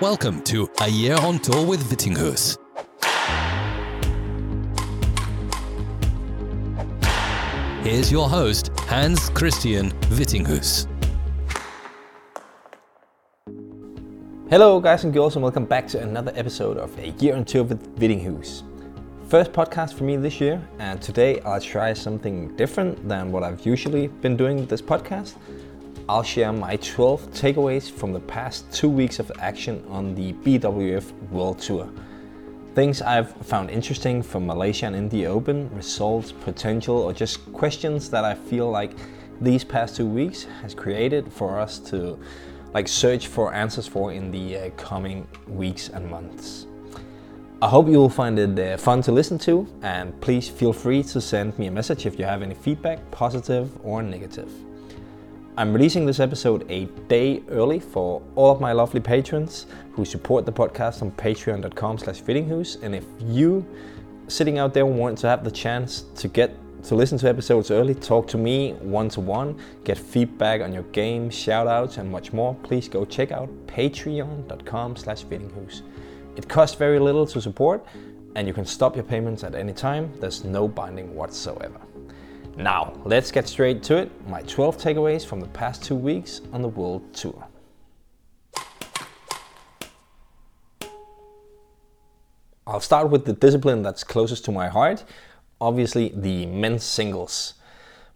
Welcome to A Year on Tour with Vittinghus. Here's your host, Hans Christian Vittinghus. Hello, guys and girls, and welcome back to another episode of A Year on Tour with Vittinghus. First podcast for me this year, and today I'll try something different than what I've usually been doing with this podcast. I'll share my 12 takeaways from the past two weeks of action on the BWF World Tour. Things I've found interesting from Malaysia and India Open, results, potential, or just questions that I feel like these past two weeks has created for us to like search for answers for in the uh, coming weeks and months. I hope you will find it uh, fun to listen to, and please feel free to send me a message if you have any feedback, positive or negative. I'm releasing this episode a day early for all of my lovely patrons who support the podcast on patreon.com slash. And if you sitting out there want to have the chance to get to listen to episodes early, talk to me one to one, get feedback on your game, shout outs and much more, please go check out patreon.com slash. It costs very little to support and you can stop your payments at any time. There's no binding whatsoever. Now, let's get straight to it. My 12 takeaways from the past two weeks on the World Tour. I'll start with the discipline that's closest to my heart, obviously, the men's singles.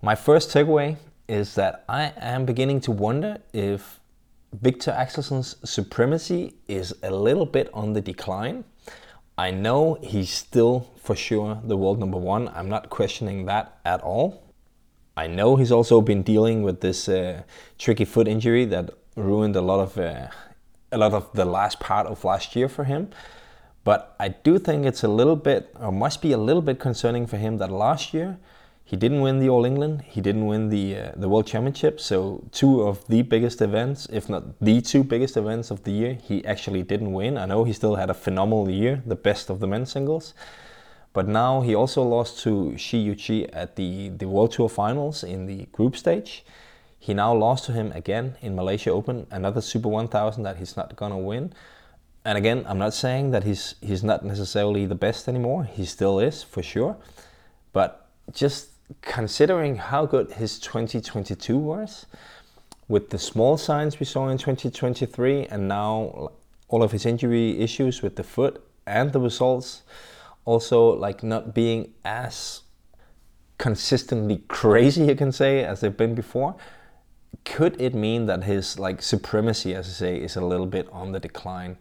My first takeaway is that I am beginning to wonder if Viktor Axelsen's supremacy is a little bit on the decline. I know he's still for sure the world number one. I'm not questioning that at all. I know he's also been dealing with this uh, tricky foot injury that ruined a lot of uh, a lot of the last part of last year for him. But I do think it's a little bit, or must be a little bit concerning for him that last year he didn't win the All England, he didn't win the uh, the World Championship. So two of the biggest events, if not the two biggest events of the year, he actually didn't win. I know he still had a phenomenal year, the best of the men's singles. But now he also lost to Shi Yuqi at the, the World Tour Finals in the group stage. He now lost to him again in Malaysia Open, another Super 1000 that he's not gonna win. And again, I'm not saying that he's he's not necessarily the best anymore. He still is for sure. But just considering how good his 2022 was, with the small signs we saw in 2023, and now all of his injury issues with the foot and the results, also like not being as consistently crazy, you can say, as they've been before. Could it mean that his like supremacy, as I say, is a little bit on the decline?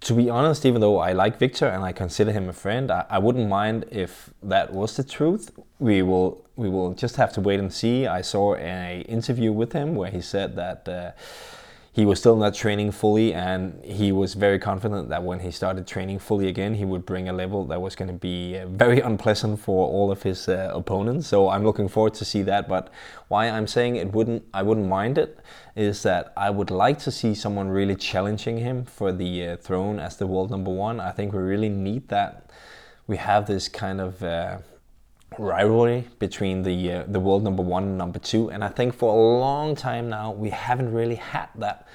To be honest, even though I like Viktor and I consider him a friend, I, I, wouldn't mind if that was the truth. We will we will just have to wait and see. I saw an interview with him where he said that uh, he was still not training fully, and he was very confident that when he started training fully again, he would bring a level that was going to be uh, very unpleasant for all of his uh, opponents. So I'm looking forward to see that. But why I'm saying it wouldn't, I wouldn't mind it, is that I would like to see someone really challenging him for the uh, throne as the world number one. I think we really need that. We have this kind of uh, rivalry between the uh, the world number one and number two, and I think for a long time now we haven't really had that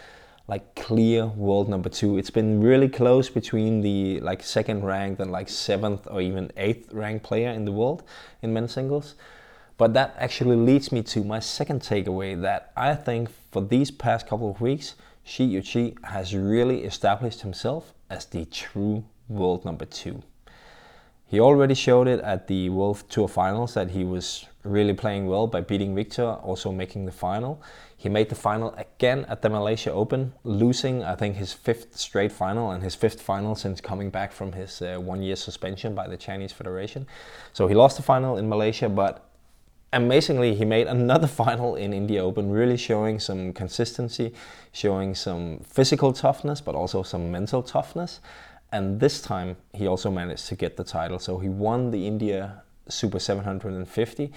like clear world number two. It's been really close between the like second ranked and like seventh or even eighth ranked player in the world in men's singles. But that actually leads me to my second takeaway that I think for these past couple of weeks, Shi Yuqi has really established himself as the true world number two. He already showed it at the World Tour Finals that he was really playing well by beating Viktor, also making the final. He made the final again at the Malaysia Open, losing, I think, his fifth straight final and his fifth final since coming back from his uh, one year suspension by the Chinese Federation. So he lost the final in Malaysia, but amazingly, he made another final in India Open, really showing some consistency, showing some physical toughness, but also some mental toughness. And this time he also managed to get the title. So he won the India Super 750.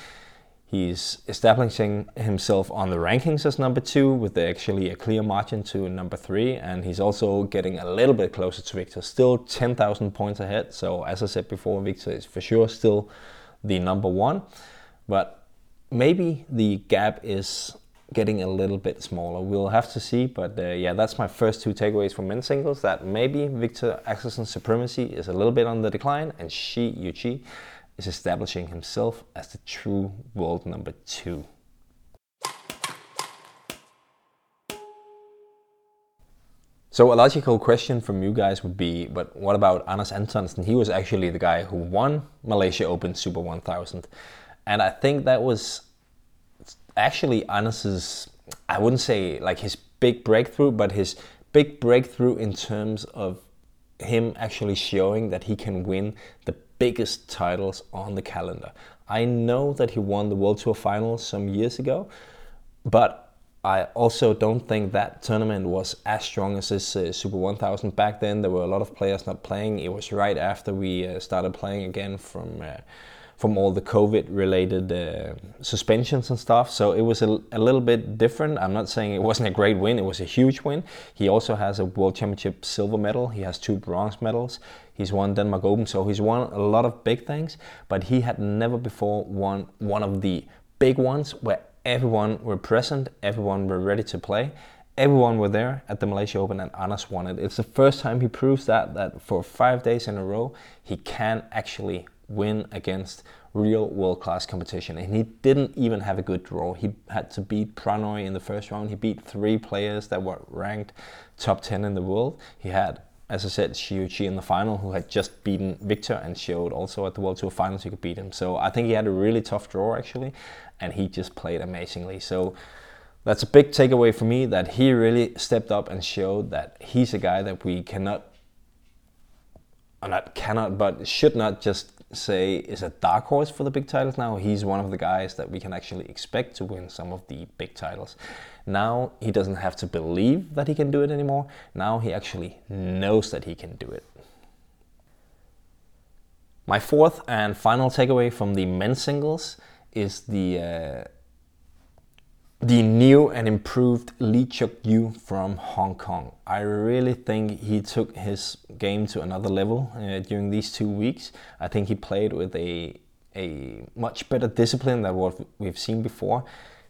He's establishing himself on the rankings as number two with actually a clear margin to number three. And he's also getting a little bit closer to Viktor, still 10,000 points ahead. So, as I said before, Viktor is for sure still the number one. But maybe the gap is getting a little bit smaller. We'll have to see, but uh, yeah, that's my first two takeaways from men's singles. That maybe Viktor Axelsen's supremacy is a little bit on the decline, and Shi Yuqi is establishing himself as the true world number two. So a logical question from you guys would be, but what about Anders Antonsen? He was actually the guy who won Malaysia Open Super 1000. And I think that was actually Anders's, I wouldn't say like his big breakthrough, but his big breakthrough in terms of him actually showing that he can win the biggest titles on the calendar. I know that he won the World Tour Finals some years ago, but I also don't think that tournament was as strong as this uh, Super 1000 back then. There were a lot of players not playing. It was right after we uh, started playing again from uh, from all the COVID-related uh, suspensions and stuff. So it was a, a, little bit different. I'm not saying it wasn't a great win. It was a huge win. He also has a World Championship silver medal. He has two bronze medals. He's won Denmark Open, so he's won a lot of big things. But he had never before won one of the big ones where everyone were present, everyone were ready to play. Everyone were there at the Malaysia Open and Anders won it. It's the first time he proves that that for five days in a row he can actually win against real world-class competition. And he didn't even have a good draw. He had to beat Pranoy in the first round. He beat three players that were ranked top 10 in the world. He had as I said, Shi Yuqi in the final, who had just beaten Viktor and showed also at the World Tour Finals he could beat him. So I think he had a really tough draw actually, and he just played amazingly. So that's a big takeaway for me that he really stepped up and showed that he's a guy that we cannot, not cannot, but should not just say is a dark horse for the big titles now. He's one of the guys that we can actually expect to win some of the big titles. Now he doesn't have to believe that he can do it anymore. Now he actually knows that he can do it. My fourth and final takeaway from the men's singles is the uh, the new and improved Lee Cheuk Yiu from Hong Kong. I really think he took his game to another level uh, during these two weeks. I think he played with a a much better discipline than what we've seen before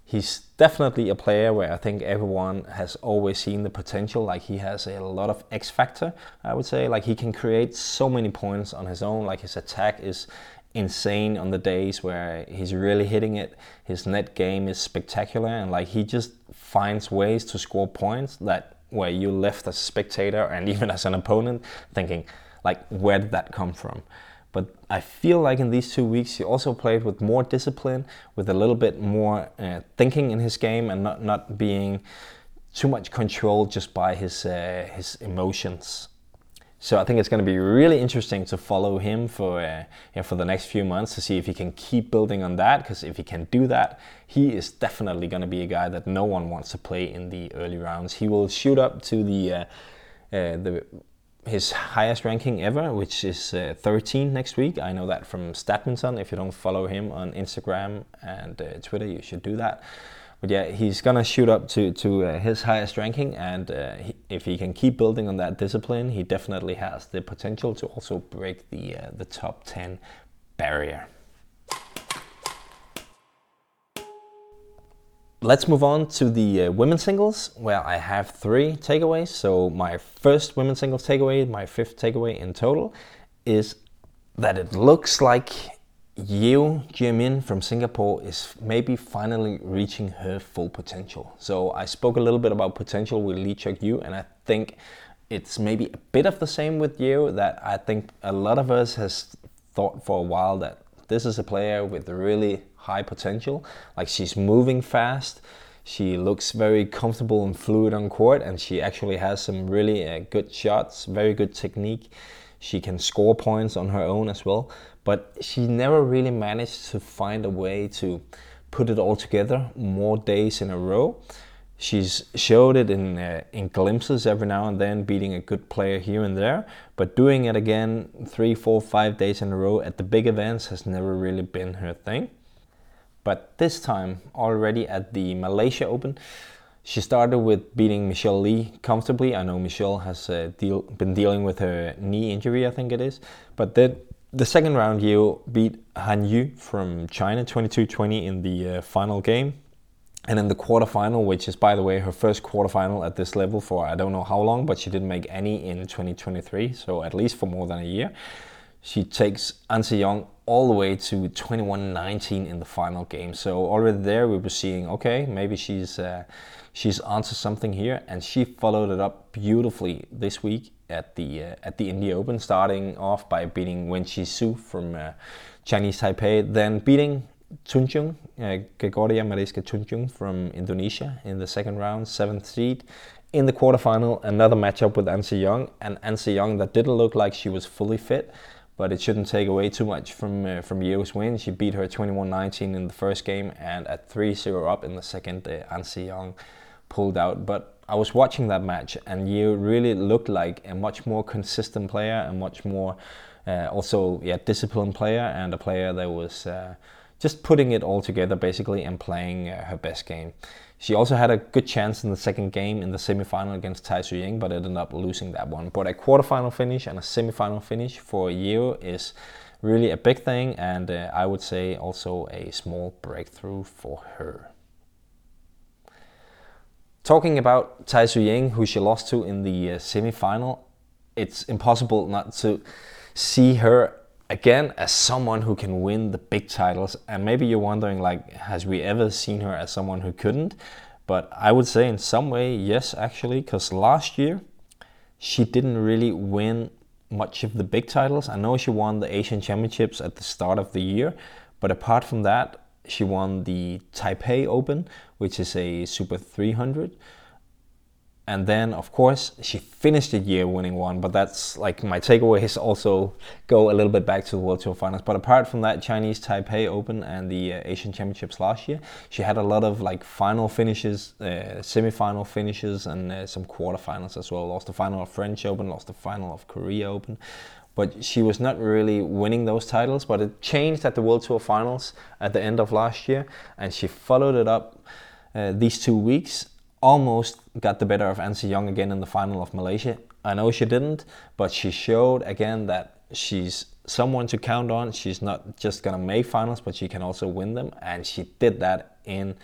he's definitely a player where I think everyone has always seen the potential. Like he has a lot of X factor, I would say. Like he can create so many points on his own. Like his attack is insane on the days where he's really hitting it. His net game is spectacular, and like he just finds ways to score points that where you left as a spectator and even as an opponent thinking, like, where did that come from? But I feel like in these two weeks he also played with more discipline, with a little bit more uh, thinking in his game, and not not being too much controlled just by his uh, his emotions. So I think it's going to be really interesting to follow him for uh, know, for the next few months to see if he can keep building on that. Because if he can do that, he is definitely going to be a guy that no one wants to play in the early rounds. He will shoot up to the uh, uh, the his highest ranking ever, which is uh, 13 next week. I know that from Statminson. If you don't follow him on Instagram and uh, Twitter, you should do that. But yeah, he's gonna shoot up to to uh, his highest ranking, and uh, he, if he can keep building on that discipline, he definitely has the potential to also break the uh, the top 10 barrier. Let's move on to the uh, women's singles, where I have three takeaways. So, my first women's singles takeaway, my fifth takeaway in total, is that it looks like Yeo Jia-Min from Singapore is maybe finally reaching her full potential. So, I spoke a little bit about potential with Lee Cheuk Yiu, and I think it's maybe a bit of the same with Yeo that I think a lot of us has thought for a while that this is a player with really high potential. Like she's moving fast. She looks very comfortable and fluid on court, and she actually has some really uh, good shots, very good technique. She can score points on her own as well, but she never really managed to find a way to put it all together more days in a row. She's showed it in uh, in glimpses every now and then, beating a good player here and there. But doing it again three, four, five days in a row at the big events has never really been her thing. But this time, already at the Malaysia Open, she started with beating Michelle Lee comfortably. I know Michelle has uh, deal, been dealing with her knee injury, I think it is. But then the second round, Yeo beat Han Yue from China 22 20 in the uh, final game And in the quarterfinal, which is, by the way, her first quarterfinal at this level for I don't know how long, but she didn't make any in 2023, so at least for more than a year. She takes An Se Young all the way to 21-19 in the final game. So already there we were seeing, okay, maybe she's uh, she's onto something here, and she followed it up beautifully this week at the uh, at the India Open, starting off by beating Wen Su from uh, Chinese Taipei, then beating Tunjung, uh, Gregoria Mariska Tunjung from Indonesia in the second round, seventh seed. In the quarterfinal, another matchup with An Se Young, and An Se Young that didn't look like she was fully fit, but it shouldn't take away too much from uh, from Yeo's win. She beat her 21-19 in the first game, and at 3-0 up in the second, uh, An Se Young pulled out. But I was watching that match, and Yeo really looked like a much more consistent player, and much more uh, also yeah disciplined player, and a player that was uh, just putting it all together basically and playing uh, her best game. She also had a good chance in the second game in the semifinal against Tai Tzu Ying, but ended up losing that one. But a quarterfinal finish and a semifinal finish for Yeo is really a big thing, and uh, I would say also a small breakthrough for her. Talking about Tai Tzu Ying, who she lost to in the uh, semifinal, it's impossible not to see her again as someone who can win the big titles and maybe you're wondering like has we ever seen her as someone who couldn't? But i would say in some way yes actually because last year she didn't really win much of the big titles. I know she won the asian championships at the start of the year but apart from that she won the taipei open which is a super 300 and then of course she finished the year winning one but that's like my takeaways also go a little bit back to the world tour finals. But apart from that chinese taipei open and the uh, asian championships last year she had a lot of like final finishes uh, semi-final finishes and uh, some quarterfinals as well. Lost the final of french open lost the final of korea open. But she was not really winning those titles but it changed at the world tour finals at the end of last year and she followed it up uh, these two weeks almost got the better of An Se Young again in the final of Malaysia. I know she didn't, but she showed again that she's someone to count on. She's not just gonna make finals, but she can also win them, and she did that in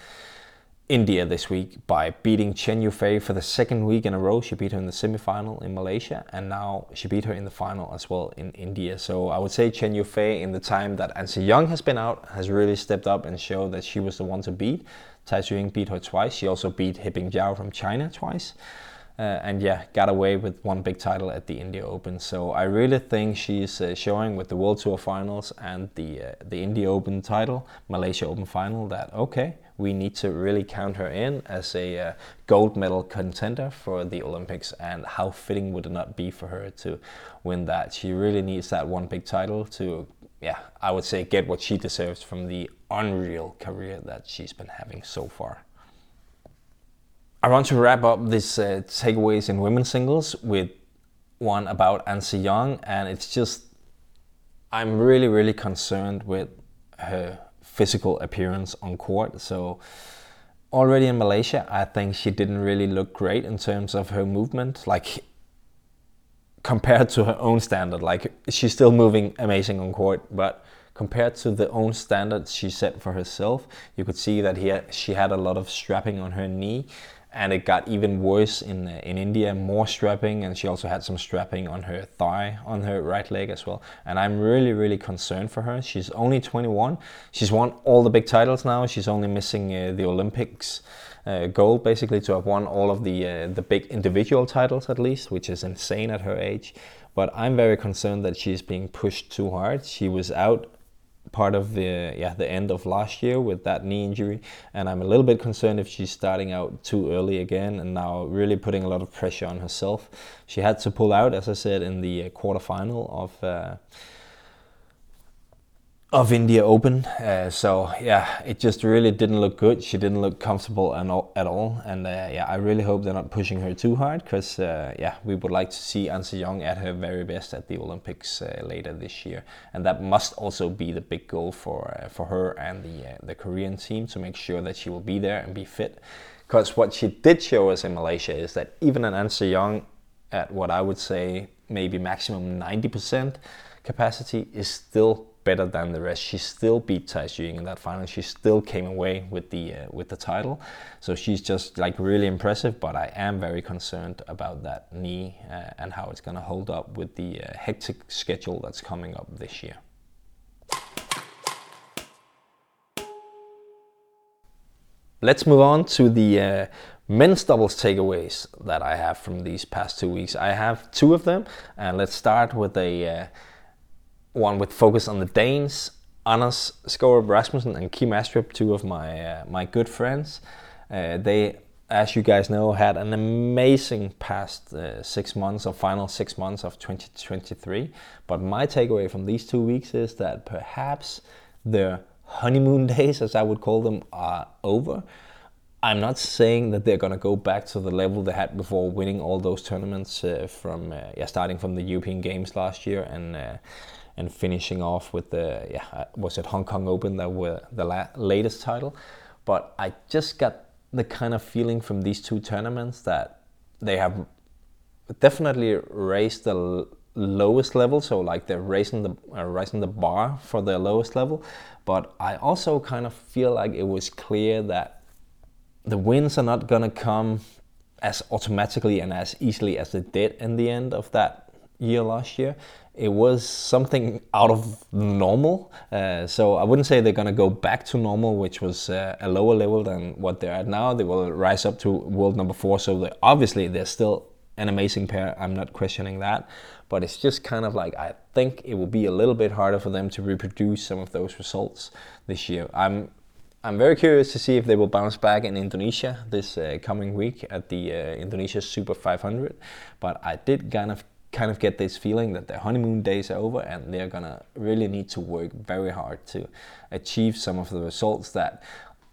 India this week by beating Chen Yufei for the second week in a row. She beat her in the semifinal in Malaysia, and now she beat her in the final as well in India. So I would say Chen Yufei, in the time that An Se Young has been out, has really stepped up and showed that she was the one to beat. Tai Ying beat her twice. She also beat He Bingjiao from China twice. Uh, and yeah, got away with one big title at the India Open. So I really think she's uh, showing with the World Tour Finals and the uh, the India Open title, Malaysia Open final, that okay, we need to really count her in as a uh, gold medal contender for the Olympics. And how fitting would it not be for her to win that? She really needs that one big title to yeah, I would say get what she deserves from the unreal career that she's been having so far. I want to wrap up this uh, takeaways in women's singles with one about An Se Young, and it's just I'm really, really concerned with her physical appearance on court. So already in Malaysia, I think she didn't really look great in terms of her movement. Like compared to her own standard. Like she's still moving amazing on court, but compared to the own standards she set for herself, you could see that he she had a lot of strapping on her knee, and it got even worse in in India. More strapping, and she also had some strapping on her thigh, on her right leg as well. And I'm really really concerned for her. She's only 21. She's won all the big titles now. She's only missing uh, the Olympics uh, goal basically to have won all of the uh, the big individual titles at least, which is insane at her age. But I'm very concerned that she's being pushed too hard. She was out part of the yeah the end of last year with that knee injury and I'm a little bit concerned if she's starting out too early again and now really putting a lot of pressure on herself. She had to pull out as I said in the quarterfinal of uh, of India Open. Uh, so yeah, it just really didn't look good. She didn't look comfortable at all. And uh, yeah, I really hope they're not pushing her too hard because uh, yeah, we would like to see An Se Young at her very best at the Olympics uh, later this year. And that must also be the big goal for uh, for her and the uh, the Korean team to make sure that she will be there and be fit. Because what she did show us in Malaysia is that even an An Se Young at what I would say maybe maximum 90% capacity is still better than the rest. She still beat Tai Ying in that final. She still came away with the uh, with the title. So she's just like really impressive. But I am very concerned about that knee uh, and how it's going to hold up with the uh, hectic schedule that's coming up this year. Let's move on to the uh, men's doubles takeaways that I have from these past two weeks. I have two of them, and let's start with a uh, one with focus on the Danes, Anders Skaarup Rasmussen and Kim Astrup, two of my uh, my good friends. Uh, they, as you guys know, had an amazing past uh, six months or final six months of 2023. But my takeaway from these two weeks is that perhaps their honeymoon days, as I would call them, are over. I'm not saying that they're going to go back to the level they had before winning all those tournaments uh, from uh, yeah starting from the European Games last year and uh, and finishing off with the yeah uh, was it Hong Kong Open that were the la- latest title, but I just got the kind of feeling from these two tournaments that they have definitely raised the l- lowest level, so like they're raising the uh, raising the bar for the lowest level, but I also kind of feel like it was clear that the wins are not gonna come as automatically and as easily as they did in the end of that year last year. It was something out of normal. Uh, so I wouldn't say they're gonna go back to normal, which was uh, a lower level than what they're at now. They will rise up to world number four. So they, obviously they're still an amazing pair. I'm not questioning that, but it's just kind of like I think it will be a little bit harder for them to reproduce some of those results this year. I'm I'm very curious to see if they will bounce back in Indonesia this uh, coming week at the uh, Indonesia Super 500. But I did kind of kind of get this feeling that their honeymoon days are over and they're gonna really need to work very hard to achieve some of the results that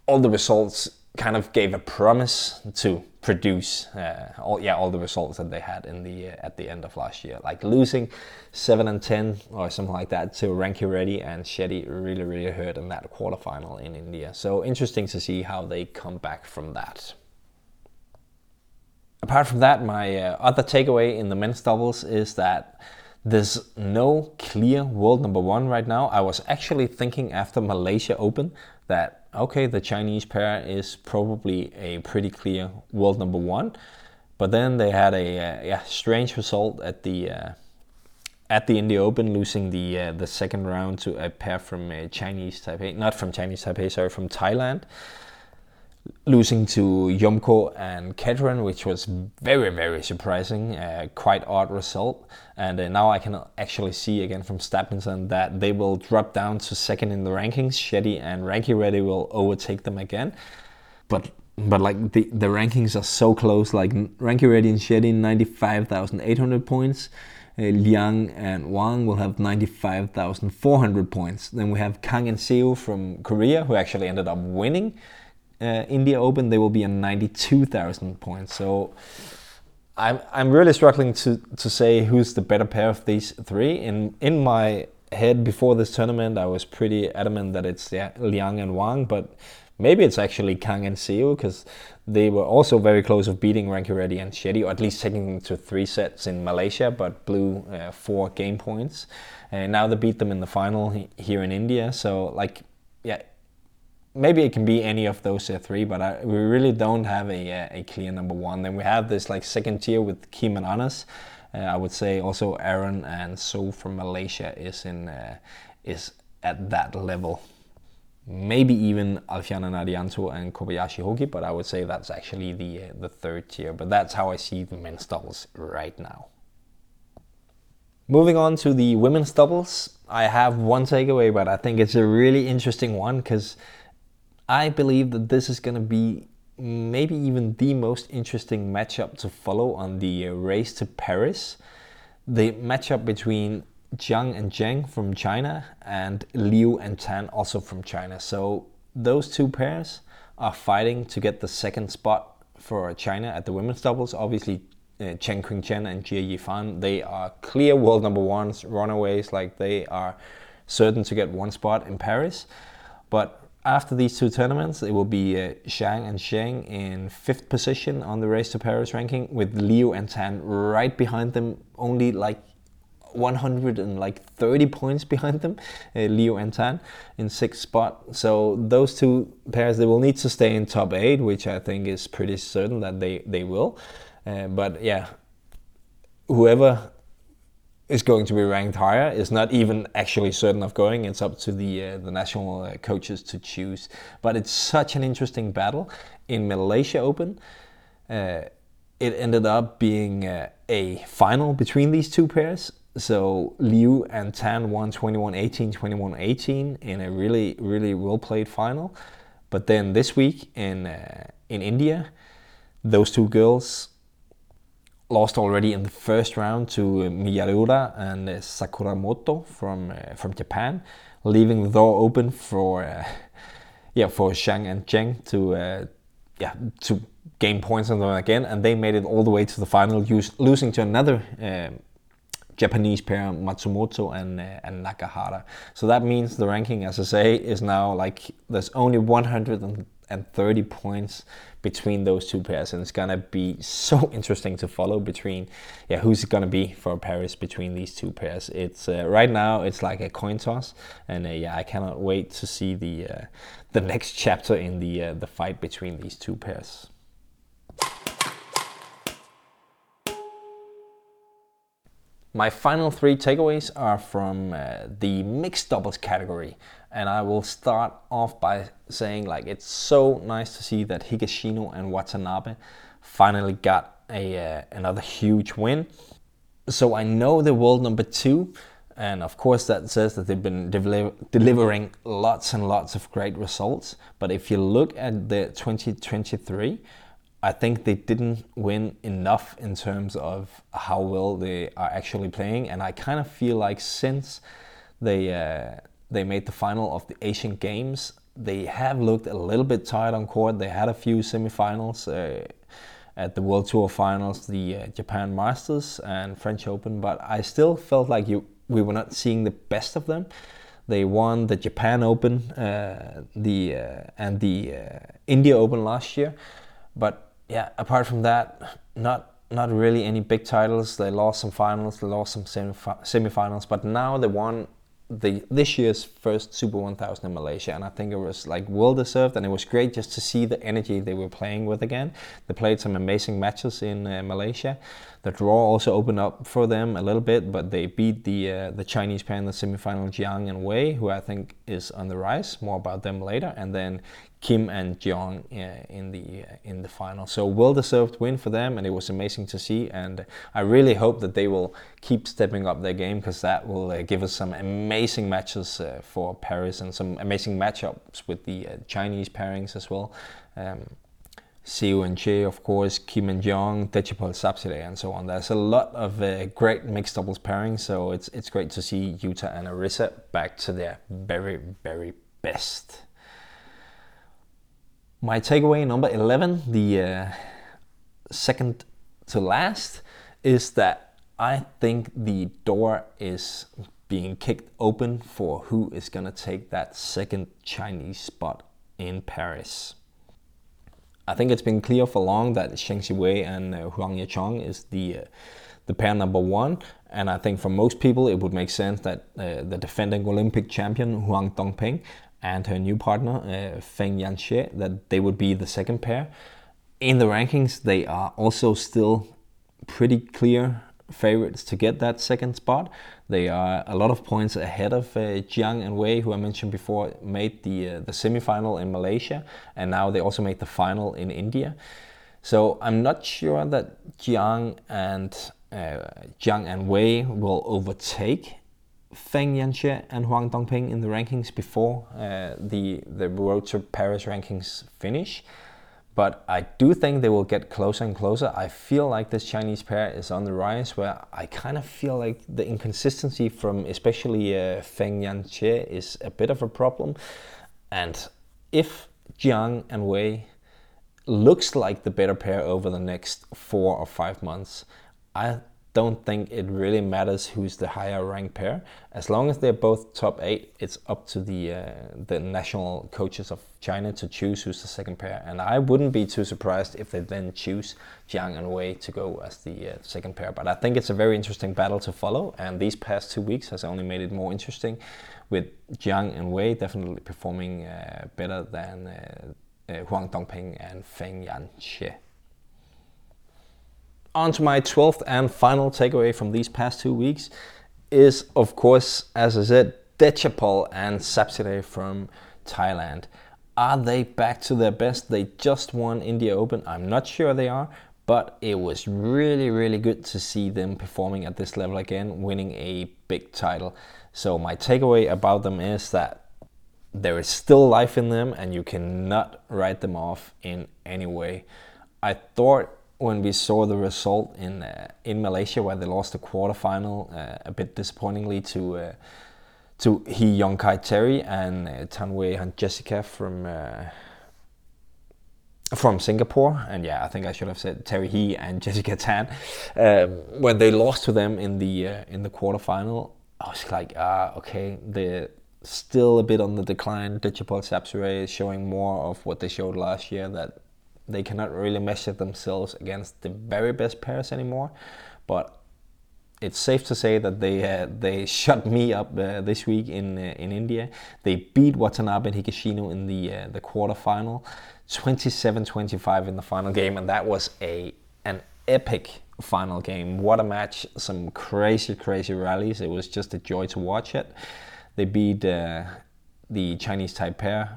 all the results kind of gave a promise to produce uh, all yeah all the results that they had in the uh, at the end of last year like losing 7 and 10 or something like that to Rankireddy and Shetty really really hurt in that quarterfinal in India so interesting to see how they come back from that apart from that my uh, other takeaway in the men's doubles is that there's no clear world number one right now. I was actually thinking after Malaysia Open that okay, the Chinese pair is probably a pretty clear world number one, but then they had a uh, yeah strange result at the uh, at the India Open, losing the uh, the second round to a pair from Chinese Taipei, not from Chinese Taipei, sorry, from Thailand losing to Jomkoh and Kedren, which was very, very surprising, uh, quite odd result. And uh, now I can actually see again from Stephenson that they will drop down to second in the rankings. Shetty and Rankireddy will overtake them again. But but like the, the rankings are so close, like Rankireddy and Shetty 95,800 points. Uh, Liang and Wang will have 95,400 points. Then we have Kang and Seo from Korea, who actually ended up winning uh, India Open, they will be on 92,000 points. So I'm, I'm really struggling to, to say who's the better pair of these three. In, in my head before this tournament, I was pretty adamant that it's Liang and Wang, but maybe it's actually Kang and Seo because they were also very close of beating Rankireddy and Shetty, or at least taking them to three sets in Malaysia, but blew uh, four game points. And now they beat them in the final here in India. So, like, maybe it can be any of those uh, three, but I, we really don't have a, uh, a clear number one. Then we have this like second tier with Kim and Anders. Uh, I would say also Aaron and Soh from Malaysia is in uh, is at that level. Maybe even Alfian and Ardianto and Kobayashi Hoki, but I would say that's actually the uh, the third tier. But that's how I see the men's doubles right now. Moving on to the women's doubles, I have one takeaway, but I think it's a really interesting one because I believe that this is going to be maybe even the most interesting matchup to follow on the race to Paris. The matchup between Zhang and Zheng from China and Liu and Tan also from China. So those two pairs are fighting to get the second spot for China at the women's doubles. Obviously, uh, Chen Qingchen and Jia Yifan, they are clear world number ones, runaways, like they are certain to get one spot in Paris. But after these two tournaments, it will be uh, Zhang and Zheng in fifth position on the Race to Paris ranking, with Liu and Tan right behind them, only like 130 points behind them, uh, Liu and Tan in sixth spot. So those two pairs they will need to stay in top eight, which I think is pretty certain that they they will. Uh, but yeah, whoever is going to be ranked higher is not even actually certain of going. It's up to the uh, the national uh, coaches to choose. But it's such an interesting battle in Malaysia Open. Uh, it ended up being uh, a final between these two pairs. So Liu and Tan won 21-18, 21-18 in a really, really well-played final. But then this week in uh, in India, those two girls lost already in the first round to Miyaura and uh, Sakuramoto from uh, from Japan, leaving the door open for uh, yeah for Zhang and Zheng to uh, yeah to gain points on them again, and they made it all the way to the final, use, losing to another um, Japanese pair, Matsumoto and, uh, and Nagahara. So that means the ranking, as I say, is now like there's only 130 points between those two pairs, and it's gonna be so interesting to follow between, yeah, who's it gonna be for Paris between these two pairs. It's uh, right now it's like a coin toss, and uh, yeah, I cannot wait to see the uh, the next chapter in the uh, the fight between these two pairs. My final three takeaways are from uh, the mixed doubles category, and I will start off by saying like it's so nice to see that Higashino and Watanabe finally got a uh, another huge win. So I know the world number two, and of course that says that they've been deli- delivering lots and lots of great results. But if you look at the 2023 I think they didn't win enough in terms of how well they are actually playing, and I kind of feel like since they uh, they made the final of the Asian Games, they have looked a little bit tired on court. They had a few semifinals uh, at the World Tour Finals, the uh, Japan Masters and French Open, but I still felt like you we were not seeing the best of them. They won the Japan Open, uh, the uh, and the uh, India Open last year, but yeah, apart from that, not not really any big titles. They lost some finals, they lost some semi-finals, but now they won the this year's first Super 1000 in Malaysia, and I think it was like well deserved, and it was great just to see the energy they were playing with again. They played some amazing matches in uh, Malaysia. The draw also opened up for them a little bit, but they beat the uh, the Chinese pair in the semifinal, Jiang and Wei, who I think is on the rise. More about them later, and then Kim and Jeong in the uh, in the final. So well deserved win for them, and it was amazing to see. And I really hope that they will keep stepping up their game because that will uh, give us some amazing matches uh, for Paris and some amazing matchups with the Chinese pairings as well. Um, Siu and Che, of course, Kim and Jeong, Dechapol Sapsiree, and so on. There's a lot of uh, great mixed doubles pairings, so it's it's great to see Yuta and Arisa back to their very, very best. My takeaway number 11, the uh, second to last, is that I think the door is being kicked open for who is going to take that second Chinese spot in Paris. I think it's been clear for long that Zheng Siwei and uh, Huang Yaqiong is the uh, the pair number one, and I think for most people it would make sense that uh, the defending Olympic champion Huang Dongping and her new partner uh, Feng Yanzhe that they would be the second pair. In the rankings, they are also still pretty clear favorites to get that second spot. They are a lot of points ahead of uh, Jiang and Wei, who I mentioned before, made the uh, the semifinal in Malaysia, and now they also made the final in India. So I'm not sure that Jiang and uh, Jiang and Wei will overtake Feng Yanzhe and Huang Dongping in the rankings before uh, the the Road to Paris rankings finish. But I do think they will get closer and closer. I feel like this Chinese pair is on the rise, where I kind of feel like the inconsistency from especially uh, Feng Yanzhe is a bit of a problem. And if Jiang and Wei looks like the better pair over the next four or five months, I don't think it really matters who's the higher ranked pair. As long as they're both top eight, it's up to the uh, the national coaches of China to choose who's the second pair. And I wouldn't be too surprised if they then choose Jiang and Wei to go as the uh, second pair. But I think it's a very interesting battle to follow, and these past two weeks has only made it more interesting, with Jiang and Wei definitely performing uh, better than uh, uh, Huang Dongping and Feng Yanzhe. On to my 12th and final takeaway from these past two weeks is, of course, as I said, Dechapol and Sapsiree from Thailand. Are they back to their best? They just won India Open. I'm not sure they are, but it was really, really good to see them performing at this level again, winning a big title. So, my takeaway about them is that there is still life in them and you cannot write them off in any way. I thought when we saw the result in uh, in Malaysia where they lost the quarterfinal uh, a bit disappointingly to uh, to Hee Yong Kai Terry and uh, Tan Wei Han Jessica from uh, from Singapore. And yeah I think I should have said Terry Hee and Jessica Tan. Um, when they lost to them in the uh, in the quarterfinal I was like ah okay they're still a bit on the decline. Dechapol Sapsiree is showing more of what they showed last year that they cannot really measure themselves against the very best pairs anymore. But it's safe to say that they uh, they shut me up uh, this week in uh, in India. They beat Watanabe and Higashino in the uh, the quarterfinal, 27-25 in the final game, and that was a an epic final game. What a match! Some crazy crazy rallies. It was just a joy to watch it. They beat uh, the Chinese Taipei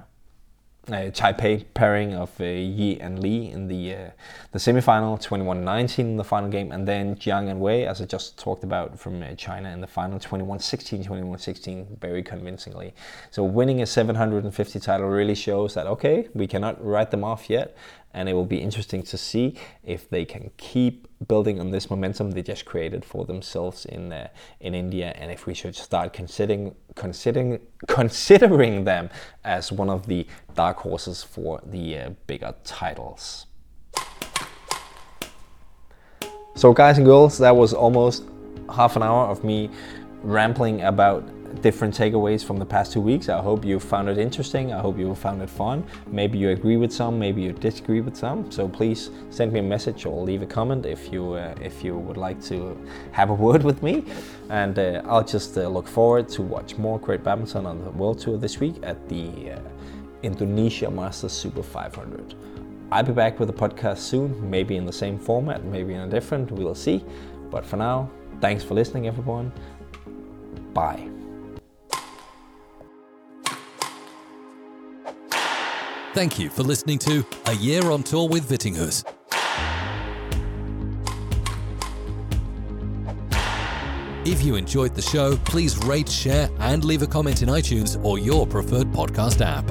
uh, Taipei pairing of uh, Yi and Li in the uh, the semifinal, 21-19 in the final game, and then Jiang and Wei, as I just talked about from uh, China in the final, 21-16, 21-16, very convincingly. So winning a 750 title really shows that okay, we cannot write them off yet, and it will be interesting to see if they can keep building on this momentum they just created for themselves in uh, in India, and if we should start considering considering considering them as one of the dark horses for the uh, bigger titles. So, guys and girls, that was almost half an hour of me rambling about different takeaways from the past two weeks. I hope you found it interesting. I hope you found it fun. Maybe you agree with some, maybe you disagree with some. So please send me a message or leave a comment if you uh, if you would like to have a word with me. And uh, I'll just uh, look forward to watch more great badminton on the World Tour this week at the uh, Indonesia Masters Super 500. I'll be back with a podcast soon, maybe in the same format, maybe in a different, we'll see. But for now, thanks for listening, everyone. Bye. Thank you for listening to A Year on Tour with Vittinghus. If you enjoyed the show, please rate, share, and leave a comment in iTunes or your preferred podcast app.